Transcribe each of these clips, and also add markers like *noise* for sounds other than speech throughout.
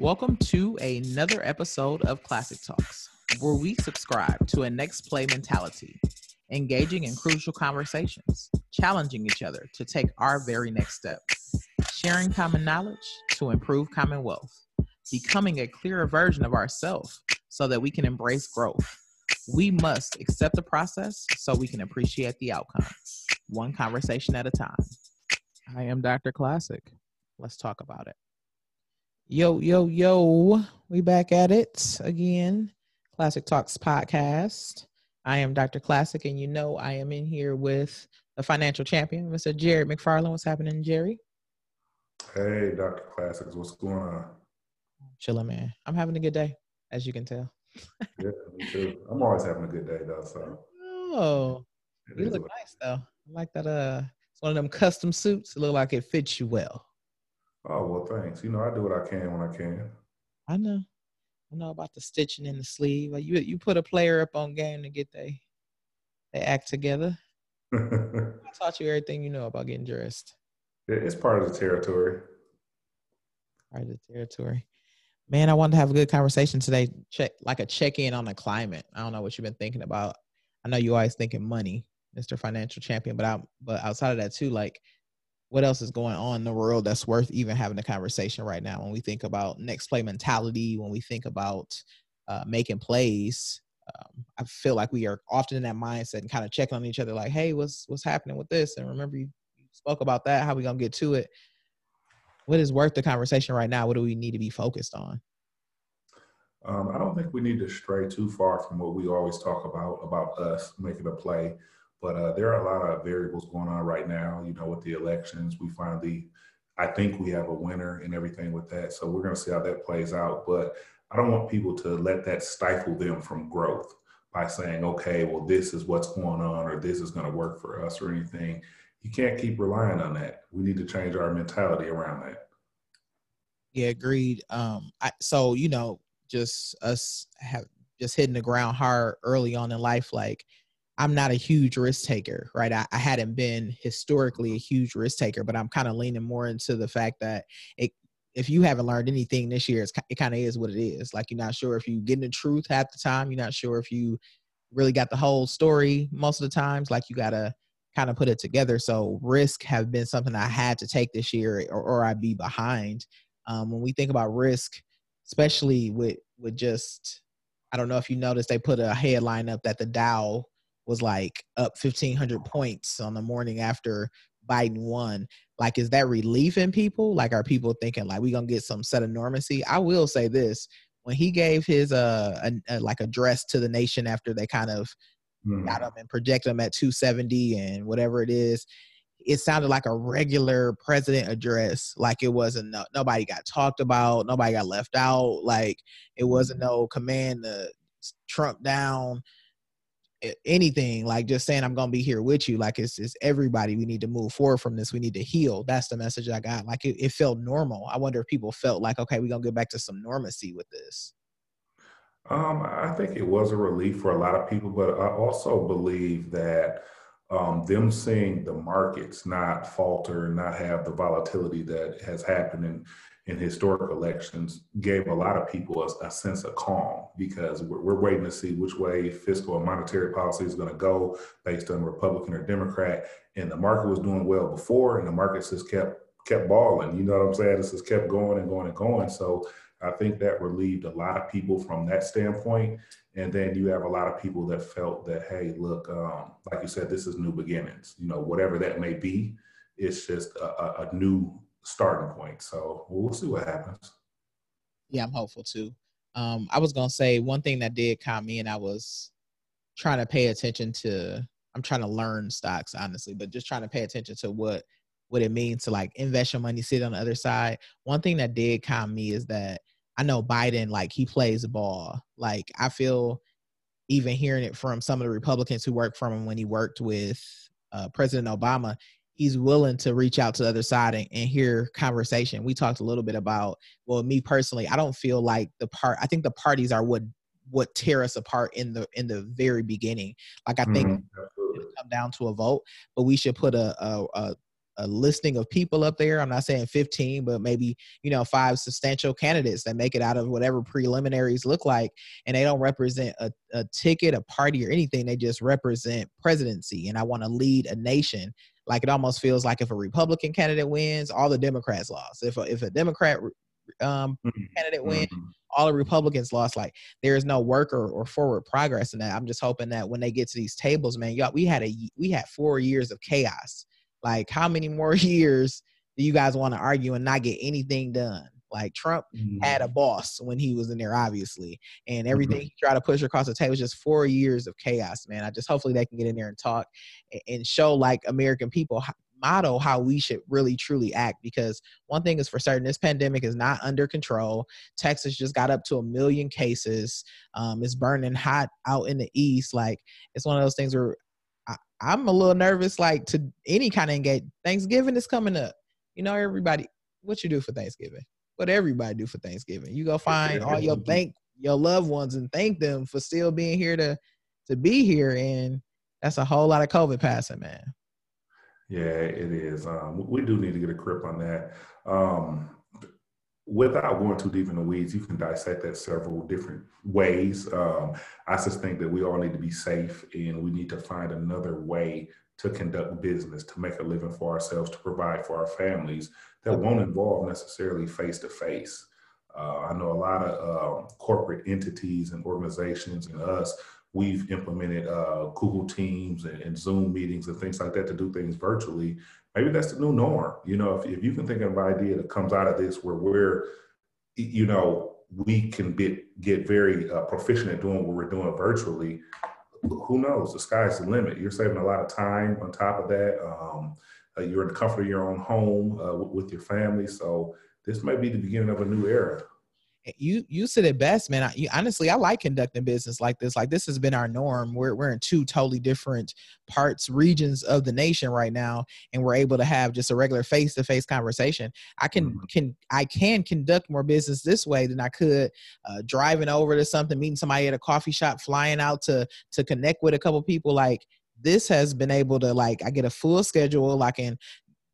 Welcome to another episode of Classic Talks, where we subscribe to a next play mentality, engaging in crucial conversations, challenging each other to take our very next step, sharing common knowledge to improve common wealth, becoming a clearer version of ourselves so that we can embrace growth. We must accept the process so we can appreciate the outcome, one conversation at a time. I am Dr. Classic. Let's talk about it. Yo, yo, yo. We back at it again. Classic Talks podcast. I am Dr. Classic, and you know I am in here with the financial champion, Mr. Jerry McFarland. What's happening, Jerry? Hey, Dr. Classics. What's going on? Chilling, man. I'm having a good day, as you can tell. *laughs* yeah, me too. I'm always having a good day, though. So. Oh, you look nice, though. I like that. Uh, it's one of them custom suits. It look like it fits you well. Oh well, thanks. You know, I do what I can when I can. I know. I know about the stitching in the sleeve. Like you, you put a player up on game to get they, they act together. *laughs* I taught you everything you know about getting dressed. It's part of the territory. Part of the territory. Man, I wanted to have a good conversation today. Check like a check in on the climate. I don't know what you've been thinking about. I know you always thinking money, Mr. Financial Champion, but out but outside of that too, like what else is going on in the world that's worth even having a conversation right now? When we think about next play mentality when we think about uh, making plays um, i feel like we are often in that mindset and kind of checking on each other like hey what's what's happening with this? And remember you, you spoke about that how we gonna get to it. What is worth the conversation right now? What do we need to be focused on? Um, i don't think we need to stray too far from what we always talk about about us making a play but uh, there are a lot of variables going on right now. You know, with the elections, we finally, I think we have a winner and everything with that. So we're going to see how that plays out. But I don't want people to let that stifle them from growth by saying, okay, well, this is what's going on or this is going to work for us or anything. You can't keep relying on that. We need to change our mentality around that. Yeah, agreed. Um, I, so you know, just us have just hitting the ground hard early on in life, like I'm not a huge risk taker, right? I, I hadn't been historically a huge risk taker, but I'm kind of leaning more into the fact that it, if you haven't learned anything this year, it kind of is what it is. Like you're not sure if you're getting the truth half the time. You're not sure if you really got the whole story most of the times. Like you gotta kind of put it together. So risk have been something I had to take this year, or, or I'd be behind. Um, when we think about risk, especially with with just, I don't know if you noticed, they put a headline up that the Dow was like up 1500 points on the morning after Biden won. Like, is that relief in people? Like, are people thinking like we gonna get some set of normacy? I will say this: when he gave his uh a, a, like address to the nation after they kind of mm. got him and projected him at 270 and whatever it is, it sounded like a regular president address. Like it wasn't no, nobody got talked about, nobody got left out. Like it wasn't no command to Trump down anything like just saying i'm gonna be here with you like it's, it's everybody we need to move forward from this we need to heal. That's the message i got like it, it felt normal. I wonder if people felt like okay we're gonna get back to some normalcy with this. Um, i think it was a relief for a lot of people but i also believe that um, them seeing the markets not falter not have the volatility that has happened in in historic elections gave a lot of people a, a sense of calm because we're, we're, waiting to see which way fiscal and monetary policy is going to go based on Republican or Democrat. And the market was doing well before, and the markets just kept kept balling. You know what I'm saying? This just kept going and going and going. So I think that relieved a lot of people from that standpoint. And then you have a lot of people that felt that, hey, look, um, like you said, this is new beginnings. You know, whatever that may be, it's just a, a, a new starting point. So we'll see what happens. Yeah, I'm hopeful too. Um, I was gonna say one thing that did calm me, and I was trying to pay attention to. I'm trying to learn stocks, honestly, but just trying to pay attention to what what it means to like invest your money, sit on the other side. One thing that did calm me is that I know Biden, like he plays ball. Like I feel even hearing it from some of the Republicans who worked from him when he worked with uh, President Obama, he's willing to reach out to the other side and, and, hear conversation. We talked a little bit about, well, me personally, I don't feel like the part. I think the parties are what what tear us apart in the in the very beginning. Like I think mm-hmm. come down to a vote, but we should put a, a, a a listing of people up there. I'm not saying 15, but maybe, you know, five substantial candidates that make it out of whatever preliminaries look like. And they don't represent a, a ticket, a party, or anything. They just represent presidency. And I want to lead a nation. Like it almost feels like if a Republican candidate wins, all the Democrats lost. If a, if a Democrat um, mm-hmm. candidate wins, mm-hmm. all the Republicans lost. Like there is no work or, or forward progress in that. I'm just hoping that when they get to these tables, man, y'all, we had a we had four years of chaos like, how many more *laughs* years do you guys want to argue and not get anything done? Like Trump mm-hmm. had a boss when he was in there, obviously, and everything mm-hmm. he tried to push across the table was just four years of chaos, man. I just hopefully they can get in there and talk and show like American people model how we should really truly act because one thing is for certain this pandemic is not under control texas just got up to a million cases um, it's burning hot out in the east like it's one of those things where I'm a little nervous, like to any kind of engage. Thanksgiving is coming up. You know, everybody, what you do for Thanksgiving? What everybody do for Thanksgiving? You go find all your thank your loved ones and thank them for still being here to to be here, and that's a whole lot of COVID passing, man. Yeah, it is. Um, we do need to get a grip on that. Um, without going too deep in the weeds, you can dissect that several different ways. Um, I just think that we all need to be safe and we need to find another way to conduct business, to make a living for ourselves, to provide for our families that won't involve necessarily face to face. I know a lot of uh, corporate entities and organizations and us, we've implemented uh, Google Teams and, and Zoom meetings and things like that to do things virtually maybe that's the new norm. You know, if, if you can think of an idea that comes out of this where we're, you know, we can get get very uh, proficient at doing what we're doing virtually. Who knows? The sky's the limit. You're saving a lot of time. On top of that, um, uh, you're in the comfort of your own home uh, with, with your family. So this might be the beginning of a new era you you said it best, man. I, you, honestly, I like conducting business like this. Like this has been our norm. We're we're in two totally different parts, regions of the nation right now, and we're able to have just a regular face to face conversation. I can mm-hmm. can I can conduct more business this way than I could uh, driving over to something, meeting somebody at a coffee shop, flying out to to connect with a couple people. Like this has been able to like I get a full schedule. I can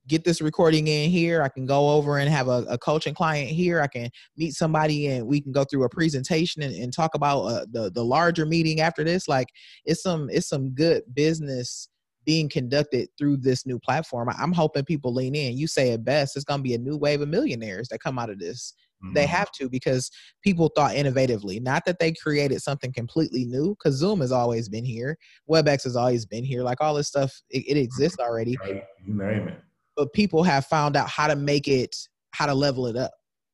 get this recording in here. I can go over and have a, a coaching client here. I can meet somebody and we can go through a presentation and, and talk about uh, the the larger meeting after this. Like it's some it's some good business being conducted through this new platform. I'm hoping people lean in. You say it best. It's going to be a new wave of millionaires that come out of this. Mm-hmm. They have to because people thought innovatively. Not that they created something completely new, because Zoom has always been here. WebEx has always been here. Like all this stuff, it, it exists already. You name it but people have found out how to make it how to level it up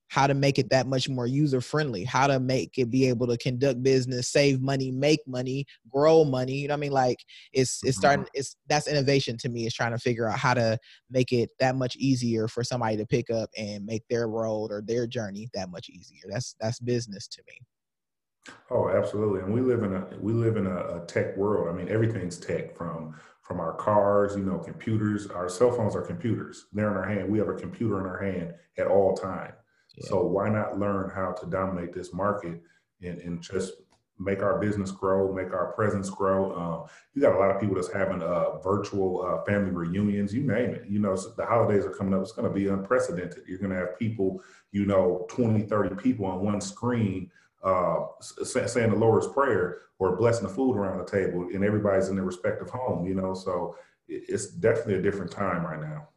how to make it that much more user friendly how to make it be able to conduct business save money make money grow money. You know what i mean? Like it's it's mm-hmm. starting it's that's innovation to me is trying to figure out how to make it that much easier for somebody to pick up and make their road or their journey that much easier. That's that's business to me. Oh absolutely. And we live in a we live in a, a tech world. I mean everything's tech from from our cars, you know, computers. Our cell phones are computers. They're in our hand. We have a computer in our hand at all time. Yeah. So why not learn how to dominate this market and, and just make our business grow, make our presence grow. Um, you got a lot of people that's having uh, virtual uh, family reunions, you name it. You know, so the holidays are coming up. It's going to be unprecedented. You're going to have people, you know, 20, 30 people on one screen uh, saying the Lord's Prayer or blessing the food around the table, and everybody's in their respective home. You know, so it's definitely a different time right now.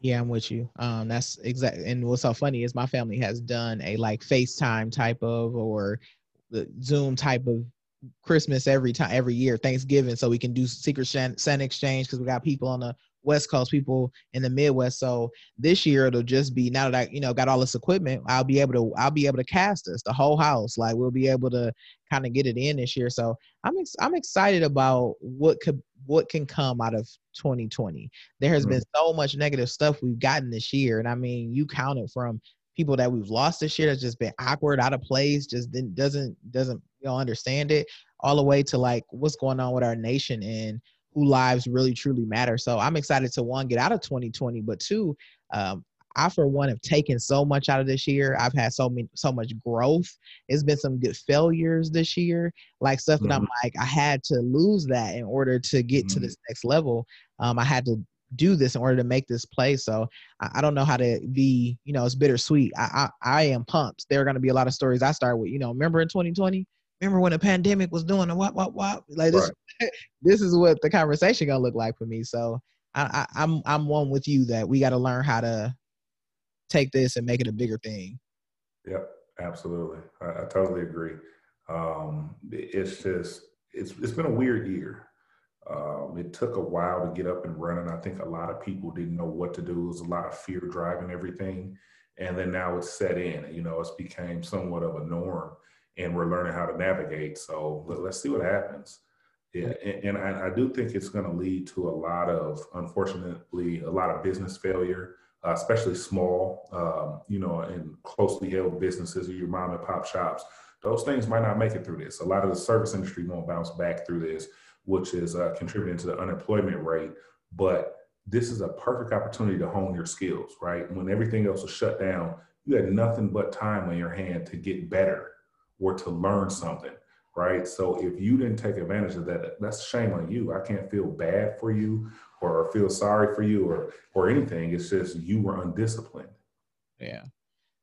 Yeah, I'm with you. Um, that's exactly. And what's so funny is my family has done a like FaceTime type of or the Zoom type of Christmas every time every year, Thanksgiving, so we can do secret Santa exchange because we got people on the West Coast, people in the Midwest. So this year it'll just be now that I, you know, got all this equipment, I'll be able to I'll be able to cast us the whole house. Like we'll be able to kind of get it in this year. So I'm ex- I'm excited about what could what can come out of 2020. There has mm-hmm. been so much negative stuff we've gotten this year, and I mean, you count it from people that we've lost this year that's just been awkward, out of place, just didn't, doesn't doesn't you know understand it, all the way to like what's going on with our nation and who lives really truly matter. So I'm excited to one get out of 2020, but two, um, I for one have taken so much out of this year. I've had so many so much growth. It's been some good failures this year, like stuff mm-hmm. that I'm mm-hmm. like I had to lose that in order to get mm-hmm. to this next level. Um, I had to do this in order to make this play. So I, I, don't know how to be, you know, it's bittersweet. I, I, I am pumped. There are going to be a lot of stories I start with, you know, remember in 2020, remember when the pandemic was doing a what, what, what, like this, right. *laughs* this is what the conversation to look like for me. So I, I, I'm, I'm one with you that we got to learn how to take this and make it a bigger thing. Yep, absolutely. I, I totally agree. Um, it's just, it's, it's been a weird year. Um, it took a while to get up and running. I think a lot of people didn't know what to do. There was a lot of fear driving everything. And then now it's set in, you know, it's became somewhat of a norm and we're learning how to navigate. So let, us see what happens. Yeah, and, and I, I, do think it's going to lead to a lot of, unfortunately, a lot of business failure, uh, especially small, um, you know, and closely held businesses your mom and pop shops. Those things might not make it through this. A lot of the service industry won't bounce back through this which is uh, contributing to the unemployment rate. But this is a perfect opportunity to hone your skills, right? When everything else was shut down, you had nothing but time on your hand to get better or to learn something, right? So if you didn't take advantage of that, that's shame on you. I can't feel bad for you or feel sorry for you or or anything. It's just you were undisciplined. Yeah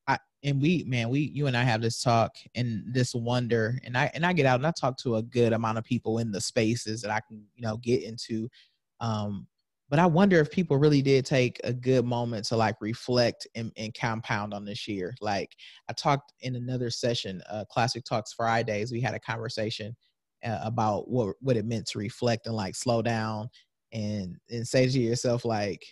I and we man we you and i have this talk and this wonder and i and i get out and i talk to a good amount of people in the spaces that i can you know get into um but i wonder if people really did take a good moment to like reflect and, and compound on this year. Like i talked in another session uh classic talks fridays we had a conversation uh, about what what it meant to reflect and like slow down and and say to yourself like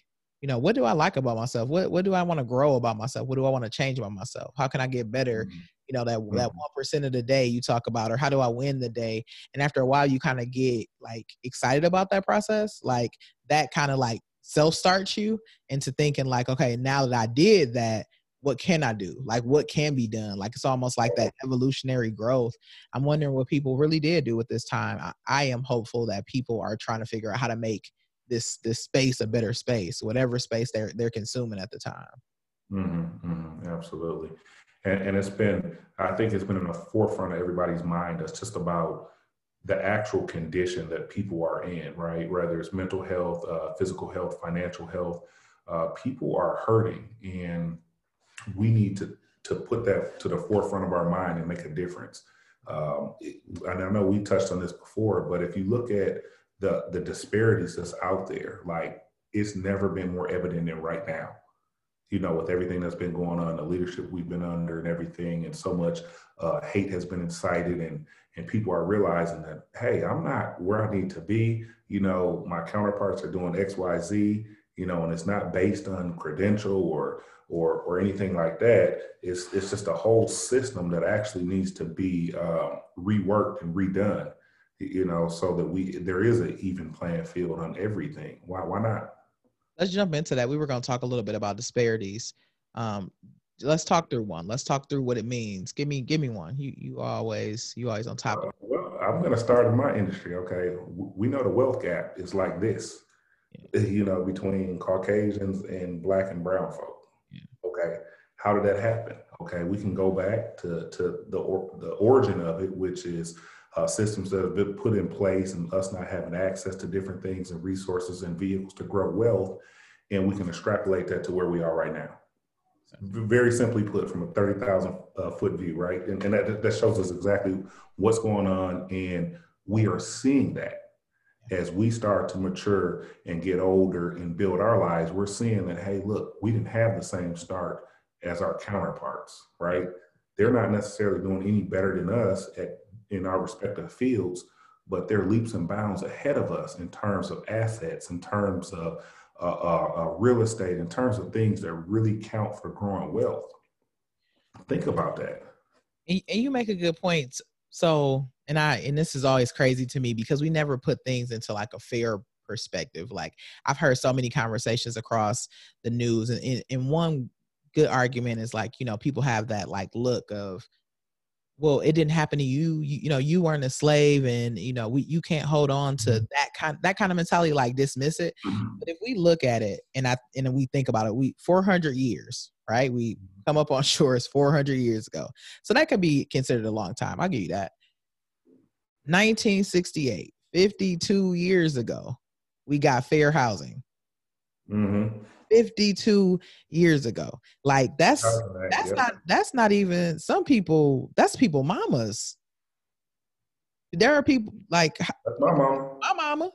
you know what do i like about myself? What what do i want to grow about myself? What do i want to change about myself? How can i get better mm-hmm. You know that mm-hmm. that one percent of the day you talk about or how do i win the day? And after a while you kind of get like excited about that process like that kind of like self starts you into thinking like okay now that i did that what can i do? Like what can be done? Like it's almost like that evolutionary growth. I'm wondering what people really did do with this time. I, I am hopeful that people are trying to figure out how to make this this space a better space, whatever space they're they're consuming at the time. Mm-hmm, mm-hmm, absolutely, and, and it's been I think it's been in the forefront of everybody's mind. It's just about the actual condition that people are in, right? Whether it's mental health, uh, physical health, financial health, uh, people are hurting, and we need to to put that to the forefront of our mind and make a difference. Um, and I know we touched on this before, but if you look at the the disparities that's out there. Like it's never been more evident than right now. You know, with everything that's been going on, the leadership we've been under, and everything, and so much uh, hate has been incited, and and people are realizing that hey, I'm not where I need to be. You know, my counterparts are doing X, Y, Z. You know, and it's not based on credential or or or anything like that. It's it's just a whole system that actually needs to be uh, reworked and redone you know, so that we there is an even playing field on everything. Why why not? Let's jump into that. We were going to talk a little bit about disparities. Um, let's talk through one. Let's talk through what it means. Give me give me one. You you always you always on top of. Uh, well, I'm going to start in my industry. Okay, we know the wealth gap is like this. Yeah. *laughs* You know, between Caucasians and Black and Brown folk. Yeah. Okay, how did that happen? Okay, we can go back to to the or, the origin of it, which is uh, systems that have been put in place and us not having access to different things and resources and vehicles to grow wealth. And we can extrapolate that to where we are right now. Very simply put, from a 30,000 uh, foot view, right? And, and that, that shows us exactly what's going on. And we are seeing that as we start to mature and get older and build our lives, we're seeing that, hey, look, we didn't have the same start as our counterparts, right? They're not necessarily doing any better than us at in our respective fields, but they're leaps and bounds ahead of us in terms of assets, in terms of uh, uh, uh, real estate, in terms of things that really count for growing wealth. Think about that. And you make a good point. So, and I, and this is always crazy to me because we never put things into like a fair perspective. Like I've heard so many conversations across the news, and, and one good argument is like, you know, people have that like look of, well it didn't happen to you. you you know you weren't a slave and you know we you can't hold on to mm-hmm. that kind that kind of mentality like dismiss it mm-hmm. but if we look at it and i and we think about it we 400 years right we mm-hmm. come up on *laughs* shores 400 years ago so that could be considered a long time i'll give you that 1968 52 years ago we got fair housing Mm-hmm. 52 years ago. Like that's that's yep. not that's not even some people that's people mamas. There are people like that's my mom. My mama.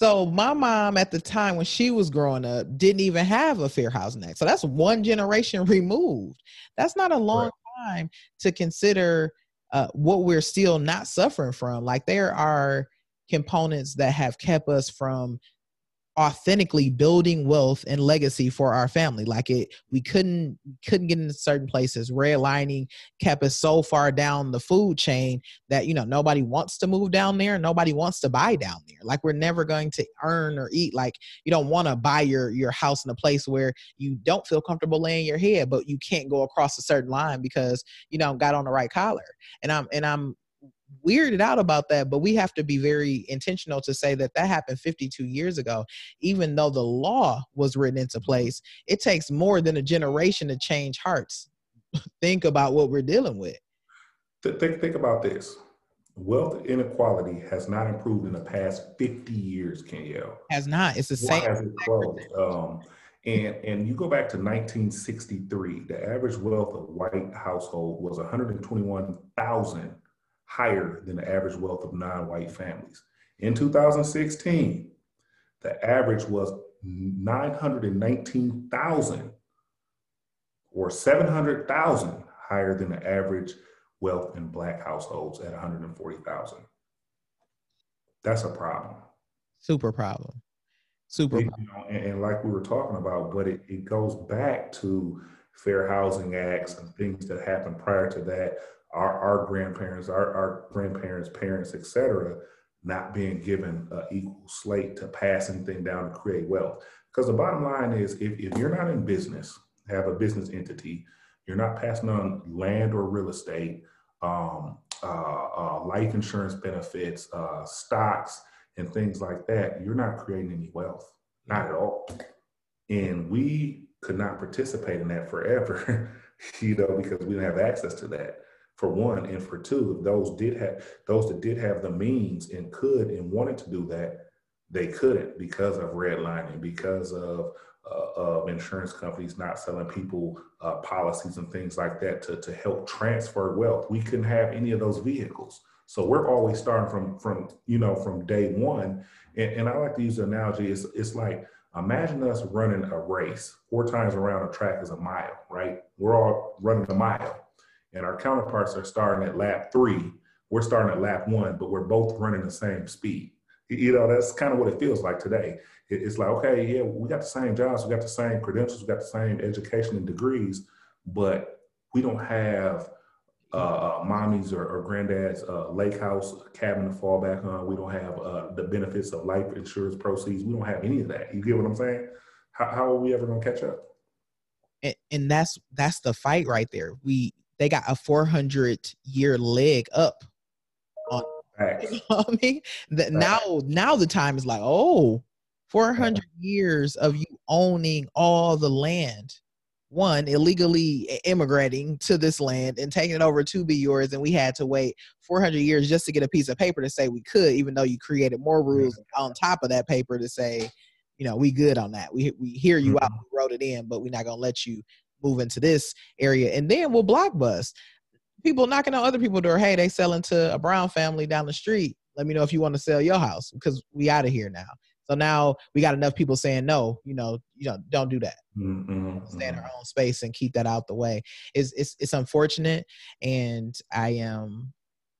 So my mom at the time when she was growing up didn't even have a fair housing act. So that's one generation *laughs* removed. That's not a long right. time to consider uh, what we're still not suffering from. Like there are components that have kept us from authentically building wealth and legacy for our family. Like it we couldn't couldn't get into certain places. Redlining kept us so far down the food chain that you know nobody wants to move down there. Nobody wants to buy down there. Like we're never going to earn or eat. Like you don't want to buy your your house in a place where you don't feel comfortable laying your head but you can't go across a certain line because you know got on the right collar. And i'm and i'm weirded out about that, but we have to be very intentional to say that that happened 52 years ago. Even though the law was written into place, it takes more than a generation to change hearts. *laughs* think about what we're dealing with. Think, think about this. Wealth inequality has not improved in the past 50 years, Kenyelle. Has not. It's the same. Has it closed? Um, and, and you go back to 1963, the average wealth of white household was 121,000 higher than the average wealth of non-white families. In 2016, the average was 919,000 or 700,000 higher than the average wealth in black households at 140,000. That's a problem. Super problem. Super you know, and, and, like we were talking about, but it, it goes back to fair housing acts and things that happened prior to that our, our grandparents, our, our grandparents, parents, etc., not being given an equal slate to pass anything down to create wealth. Because the bottom line is, if, if you're not in business, have a business entity, you're not passing on land or real estate, um, uh, uh, life insurance benefits, uh, stocks, and things like that, you're not creating any wealth, not at all. And we could not participate in that forever, *laughs* you know, because we didn't have access to that for one, and for two, if those did have those that did have the means and could and wanted to do that, they couldn't because of redlining, because of uh, of insurance companies not selling people uh, policies and things like that to, to help transfer wealth. We couldn't have any of those vehicles. So we're always starting from from you know from day one. And, and I like to use the analogy. It's it's like imagine us running a race. Four times around a track is a mile, right? We're all running a mile and our counterparts are starting at lap three. We're starting at lap one, but we're both running the same speed. You know, that's kind of what it feels like today. It's like, okay, yeah, we got the same jobs, we got the same credentials, we got the same education and degrees, but we don't have uh, uh mommy's or, or granddad's uh, lake house cabin to fall back on. We don't have uh, the benefits of life insurance proceeds. We don't have any of that. You get what I'm saying? How, how are we ever going to catch up? And, and that's that's the fight right there. We they got a 400 year leg up on *laughs* you know I mean? That now now the time is like, oh, 400 years of you owning all the land. One, illegally immigrating to this land and taking it over to be yours, and we had to wait 400 years just to get a piece of paper to say we could, even though you created more rules on top of that paper to say, you know, we good on that. We we hear you mm-hmm. out, we wrote it in, but we're not gonna let you move into this area, and then we'll block bust. People knocking on other people's door. Hey, they selling to a Brown family down the street. Let me know if you want to sell your house because we out of here now. So now we got enough people saying no. You know, you know, don't do that. Mm-hmm. Stay in our own space and keep that out the way. It's it's it's unfortunate, and I am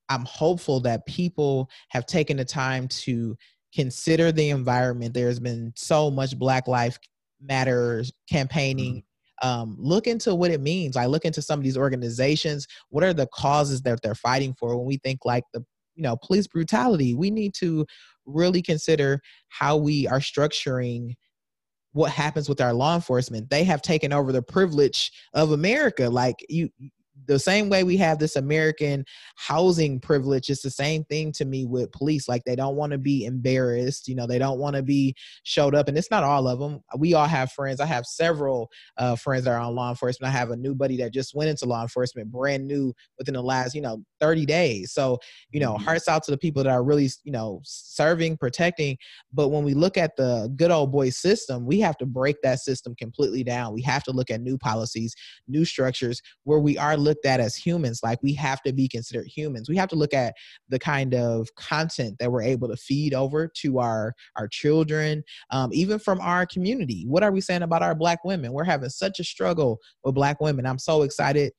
I'm hopeful that people have taken the time to consider the environment. There's been so much Black Life Matters campaigning um, look into what it means. I look into some of these organizations. What are the causes that they're fighting for? When we think like the you know police brutality, we need to really consider how we are structuring what happens with our law enforcement. They have taken over the privilege of America. Like you, the same way we have this American housing privilege, it's the same thing to me with police. Like they don't want to be embarrassed, you know, they don't want to be showed up. And it's not all of them. We all have friends. I have several uh, friends that are on law enforcement. I have a new buddy that just went into law enforcement, brand new within the last, you know, 30 days. So, you know, mm-hmm. hearts out to the people that are really, you know, serving, protecting. But when we look at the good old boy system, we have to break that system completely down. We have to look at new policies, new structures where we are looked at as humans. Like we have to be considered humans. We have to look at the kind of content that we're able to feed over to our our children, um, even from our community. What are we saying about our black women? We're having such a struggle with black women. I'm so excited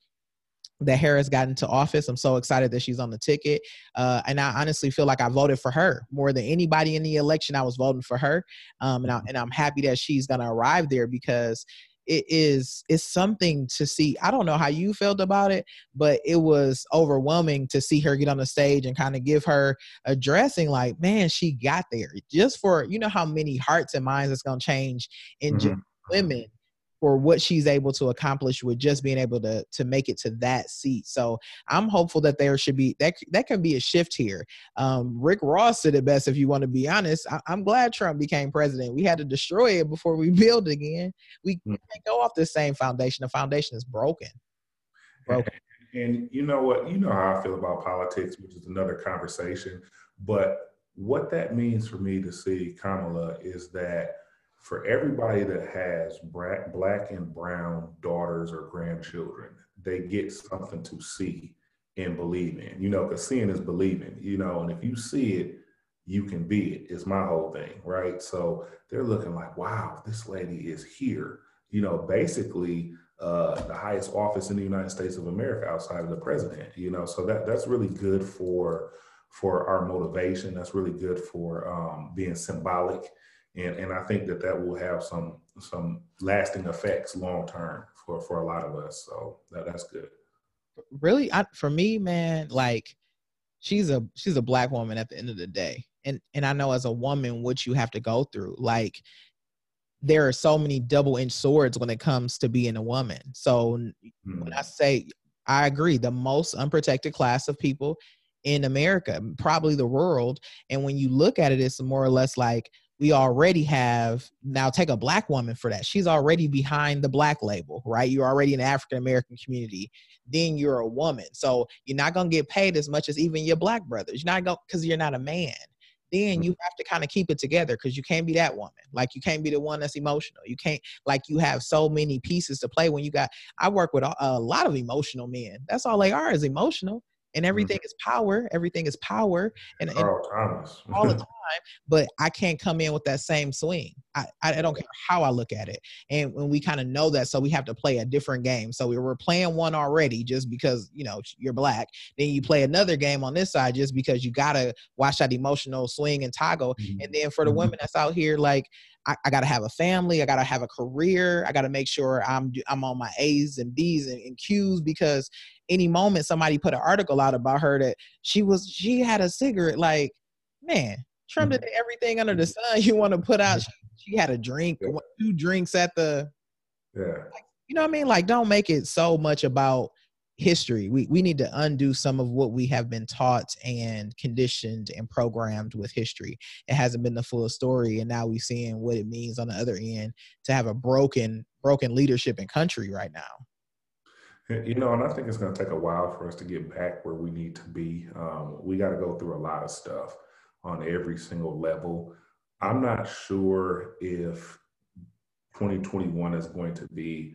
that Harris got into office. I'm so excited that she's on the ticket. Uh, and I honestly feel like I voted for her more than anybody in the election. I was voting for her. Um, and, I, and I'm happy that she's going to arrive there because it is it's something to see. I don't know how you felt about it but it was overwhelming to see her get on the stage and kind of give her addressing like man she got there. Just for you know how many hearts and minds it's going to change in mm-hmm. women for what she's able to accomplish with just being able to to make it to that seat. So I'm hopeful that there should be that that can be a shift here. Um, Rick Ross said it best. If you want to be honest, I, am glad Trump became president. We had to destroy it before we *laughs* build again. We mm. can't go off the same foundation. The foundation is broken. Broken. And you know what? You know how I feel about politics, which is another conversation. But what that means for me to see Kamala is that for everybody that has black and brown daughters or grandchildren, they get something to see and believe in. You know, because seeing is believing, you know, and if you see it, you can be it, is my whole thing, right? So they're looking like, wow, this lady is here. You know, basically uh, the highest office in the United States of America outside of the president, you know, so that that's really good for for our motivation. That's really good for um, being symbolic and and I think that that will have some some lasting effects long term for for a lot of us. So that, that's good. Really, I, for me, man, like she's a she's a black woman at the end of the day, and and I know as a woman what you have to go through. Like there are so many double edged swords when it comes to being a woman. So mm-hmm. when I say I agree, the most unprotected class of people in America, probably the world. And when you look at it, it's more or less like we already have now take a black woman for that. She's already behind the black label right? You're already an african american community. Then you're a woman. So you're not going to get paid as much as even your black brothers. You're not going because you're not a man. Then mm-hmm. you have to kind of keep it together because you can't be that woman. Like you can't be the one that's emotional. You can't like you have so many pieces to play when you got i work with a, a lot of emotional men. That's all they are is emotional and everything mm-hmm. is power. Everything is power, and, and *laughs* all the time. But I can't come in with that same swing. I, I don't care how I look at it, and when we kind of know that, so we have to play a different game. So we were playing one already just because you know you're black. Then you play another game on this side just because you gotta watch that emotional swing and toggle. Mm-hmm. And then for the mm-hmm. women that's out here, like I, I got to have a family. I got to have a career. I got to make sure I'm I'm on my A's and B's and, and Q's because any moment somebody put an article out about her that she was she had a cigarette. Like, man, Trump did mm-hmm. everything under the mm-hmm. sun. You want to put out? She, she had a drink, two drinks at the. Yeah. Like, you know what I mean? Like, don't make it so much about history. We we need to undo some of what we have been taught and conditioned and programmed with history. It hasn't been the full story, and now we're seeing what it means on the other end to have a broken broken leadership in country right now. You know, and I think it's going to take a while for us to get back where we need to be. Um, we got to go through a lot of stuff on every single level. I'm not sure if 2021 is going to be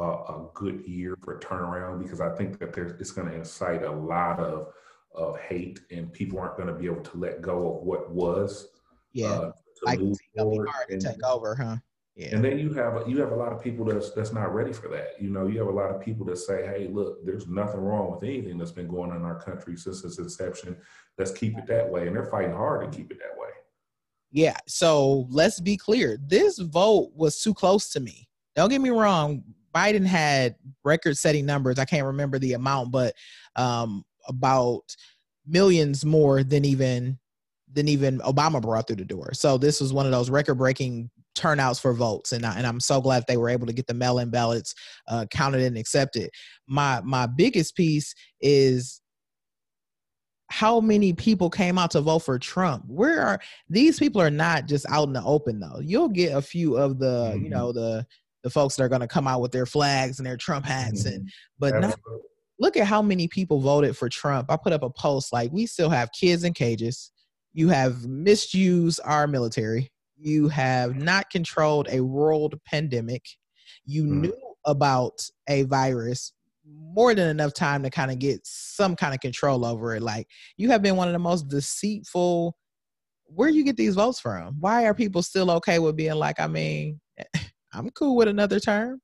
a, a good year for turnaround because I think that there's, it's going to incite a lot of of hate and people aren't going to be able to let go of what was. Yeah, uh, like it's going to be hard to take over, huh? Yeah. And then you have you have a lot of people that's that's not ready for that. You know, you have a lot of people that say, "Hey, look, there's nothing wrong with anything that's been going on in our country since its inception. Let's keep it that way." And they're fighting hard to keep it that way. Yeah. So let's be clear. This vote was too close to me. Don't get me wrong. Biden had record setting numbers. I can't remember the amount, but um, about millions more than even than even Obama brought through the door. So this was one of those record breaking turnouts for votes, and I, and I'm so glad they were able to get the mail-in ballots uh, counted and accepted. My my biggest piece is how many people came out to vote for Trump? Where are these people are not just out in the open though. You'll get a few of the, mm-hmm. you know, the the folks that are going to come out with their flags and their Trump hats mm-hmm. and but not, look at how many people voted for Trump. I put up a post like we still have kids in cages. You have misused our military. You have not controlled a world pandemic. You mm-hmm. knew about a virus more than enough time to kind of get some kind of control over it. Like you have been one of the most deceitful. Where you get these votes from? Why are people still okay with being like, I mean, I'm cool with another term.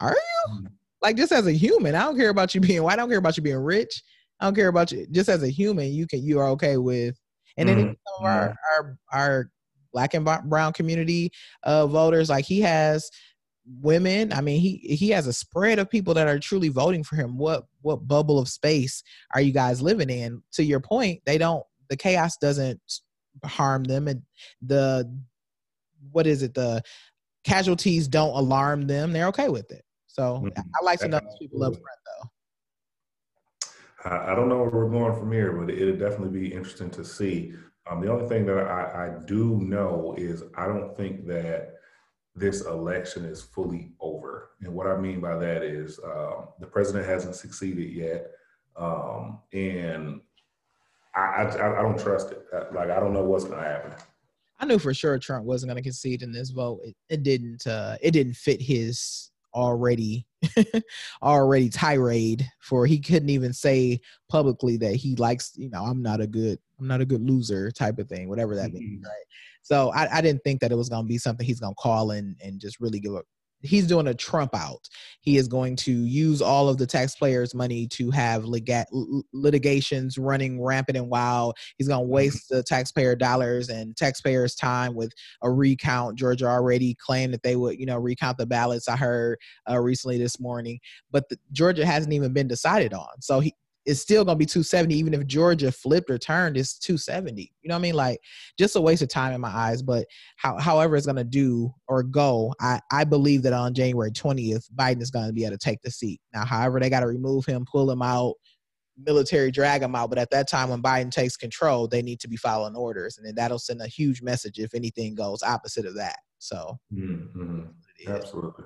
Are you? Mm. Like just as a human, I don't care about you being white. I don't care about you being rich. I don't care about you. Just as a human, you can you are okay with. And then mm-hmm. our, mm-hmm. our our black and brown community uh, voters, like he has women i mean he he has a spread of people that are truly voting for him what what bubble of space are you guys living in to your point they don't the chaos doesn't harm them and the what is it the casualties don't alarm them they're okay with it so mm-hmm. i like to know those people up front though I, don't know where we're going from here but it'll definitely be interesting to see um, the only thing that I, I do know is i don't think that this election is fully over. And what I mean by that is um, the president hasn't succeeded yet. Um, and I, I, I, don't trust it. Like, I don't know what's going to happen. I knew for sure Trump wasn't going to concede in this vote. It, it didn't, uh, it didn't fit his already, *laughs* already tirade for he couldn't even say publicly that he likes, you know, I'm not a good, I'm not a good loser type of thing, whatever that mm-hmm. means. Right. So I, I didn't think that it was going to be something he's going to call in and just really give a. He's doing a Trump out. He is going to use all of the taxpayers' money to have lega- litigations running rampant and wild. He's going to mm-hmm. waste the taxpayer dollars and taxpayers' time with a recount. Georgia already claimed that they would, you know, recount the ballots. I heard uh, recently this morning, but the, Georgia hasn't even been decided on. So he, it's still gonna be 270 even if Georgia flipped or turned it's 270 you know what I mean? Like just a waste of time in my eyes but how, however it's gonna do or go I, I believe that on January 20th Biden is gonna be able to take the seat. Now however they got to remove him pull him out military drag him out but at that time when Biden takes control they need to be following orders and then that'll send a huge message if anything goes opposite of that. So mm-hmm. absolutely.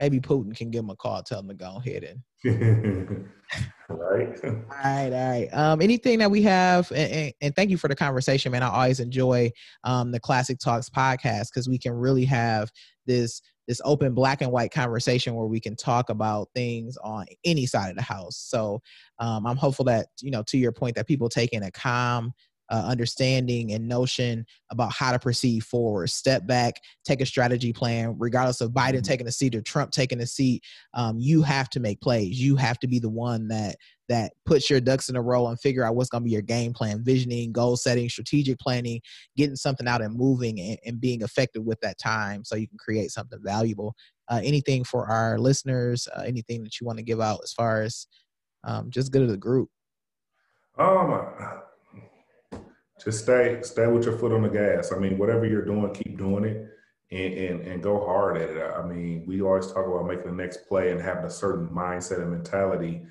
Maybe Putin can give him a call, tell him to go ahead and. *laughs* right. all *laughs* right, all right. Um, anything that we have, and, and, thank you for the conversation, man. I always enjoy um, the Classic Talks podcast because we can really have this this open black and white conversation where we can talk about things on any side of the house. So um, I'm hopeful that you know, to your point, that people take in a calm uh, understanding and notion about how to proceed forward. Step back, take a strategy plan, regardless of Biden mm-hmm. taking a seat or Trump taking a seat. Um, you have to make plays. You have to be the one that that puts your ducks in a row and figure out what's going to be your game plan, visioning, goal setting, strategic planning, getting something out and moving and, and being effective with that time so you can create something valuable. Uh, anything for our listeners, uh, anything that you want to give out as far as um, just good of the group? Um, just stay stay with your foot on the gas. I mean, whatever you're doing, keep doing it and, and, and go hard at it. I mean, we always talk about making the next play and having a certain mindset and mentality.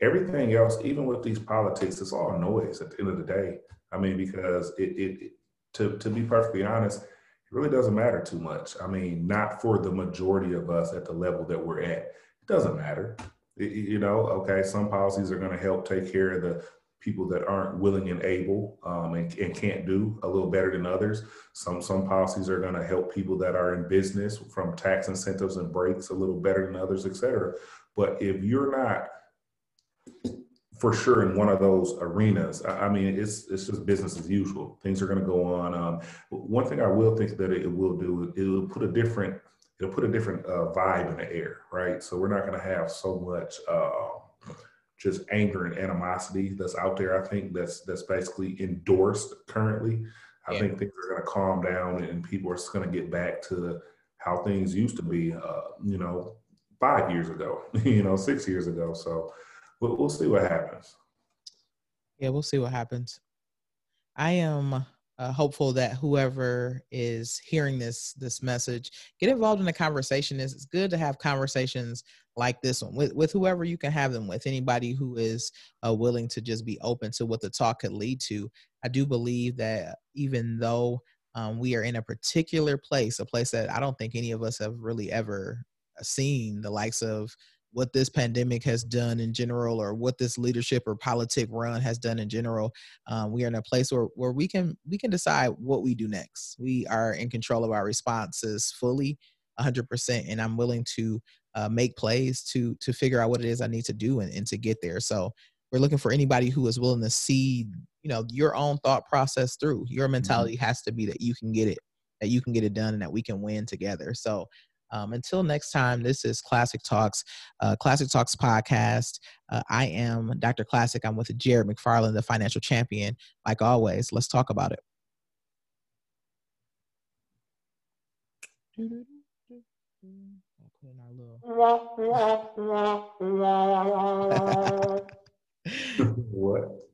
Everything else, even with these politics, it's all noise at the end of the day. I mean, because it, it, it to, to be perfectly honest, it really doesn't matter too much. I mean, not for the majority of us at the level that we're at. It doesn't matter. It, you know, okay, some policies are going to help take care of the people that aren't willing and able um, and, and, can't do a little better than others. Some some policies are going to help people that are in business from tax incentives and breaks a little better than others, et cetera. But if you're not for sure in one of those arenas, I, I mean, it's it's just business as usual. Things are going to go on. Um, one thing I will think that it will do, it will put a different it'll put a different uh, vibe in the air, right? So we're not going to have so much. Uh, just anger and animosity that's out there. I think that's that's basically endorsed currently. I yeah. think things are going to calm down and people are going to get back to how things used to be. Uh, you know, five years ago. *laughs* you know, six years ago. So we'll, we'll see what happens. Yeah, we'll see what happens. I am uh, hopeful that whoever is hearing this this message get involved in the conversation. It's, it's good to have conversations like this one with, with whoever you can have them with. Anybody who is uh, willing to just be open to what the talk could lead to. I do believe that even though um, we are in a particular place, a place that I don't think any of us have really ever seen the likes of what this pandemic has done in general or what this leadership or politic run has done in general um, we are in a place where, where we can we can decide what we do next we are in control of our responses fully 100% and i'm willing to uh, make plays to to figure out what it is i need to do and, and to get there so we're looking for anybody who is willing to see you know your own thought process through your mm-hmm. mentality mm-hmm. has to be that you can get it that you can get it done and that we can win together so um, until next time, this is Classic Talks, uh, Classic Talks podcast. Uh, I am Dr. Classic. I'm with Jarret McFarland, the financial champion. Like always, let's talk about it. *laughs* what? *laughs*